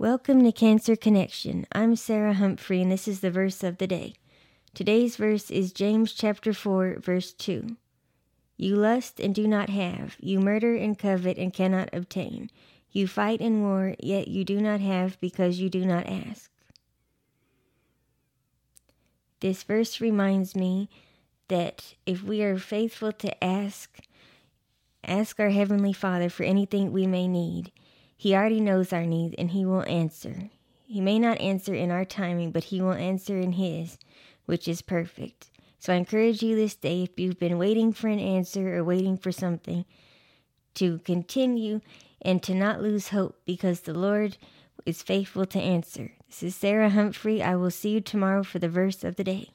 Welcome to Cancer Connection. I'm Sarah Humphrey, and this is the verse of the day. Today's verse is James chapter 4, verse 2. You lust and do not have, you murder and covet and cannot obtain. You fight and war, yet you do not have because you do not ask. This verse reminds me that if we are faithful to ask, ask our Heavenly Father for anything we may need, he already knows our needs and He will answer. He may not answer in our timing, but He will answer in His, which is perfect. So I encourage you this day, if you've been waiting for an answer or waiting for something, to continue and to not lose hope because the Lord is faithful to answer. This is Sarah Humphrey. I will see you tomorrow for the verse of the day.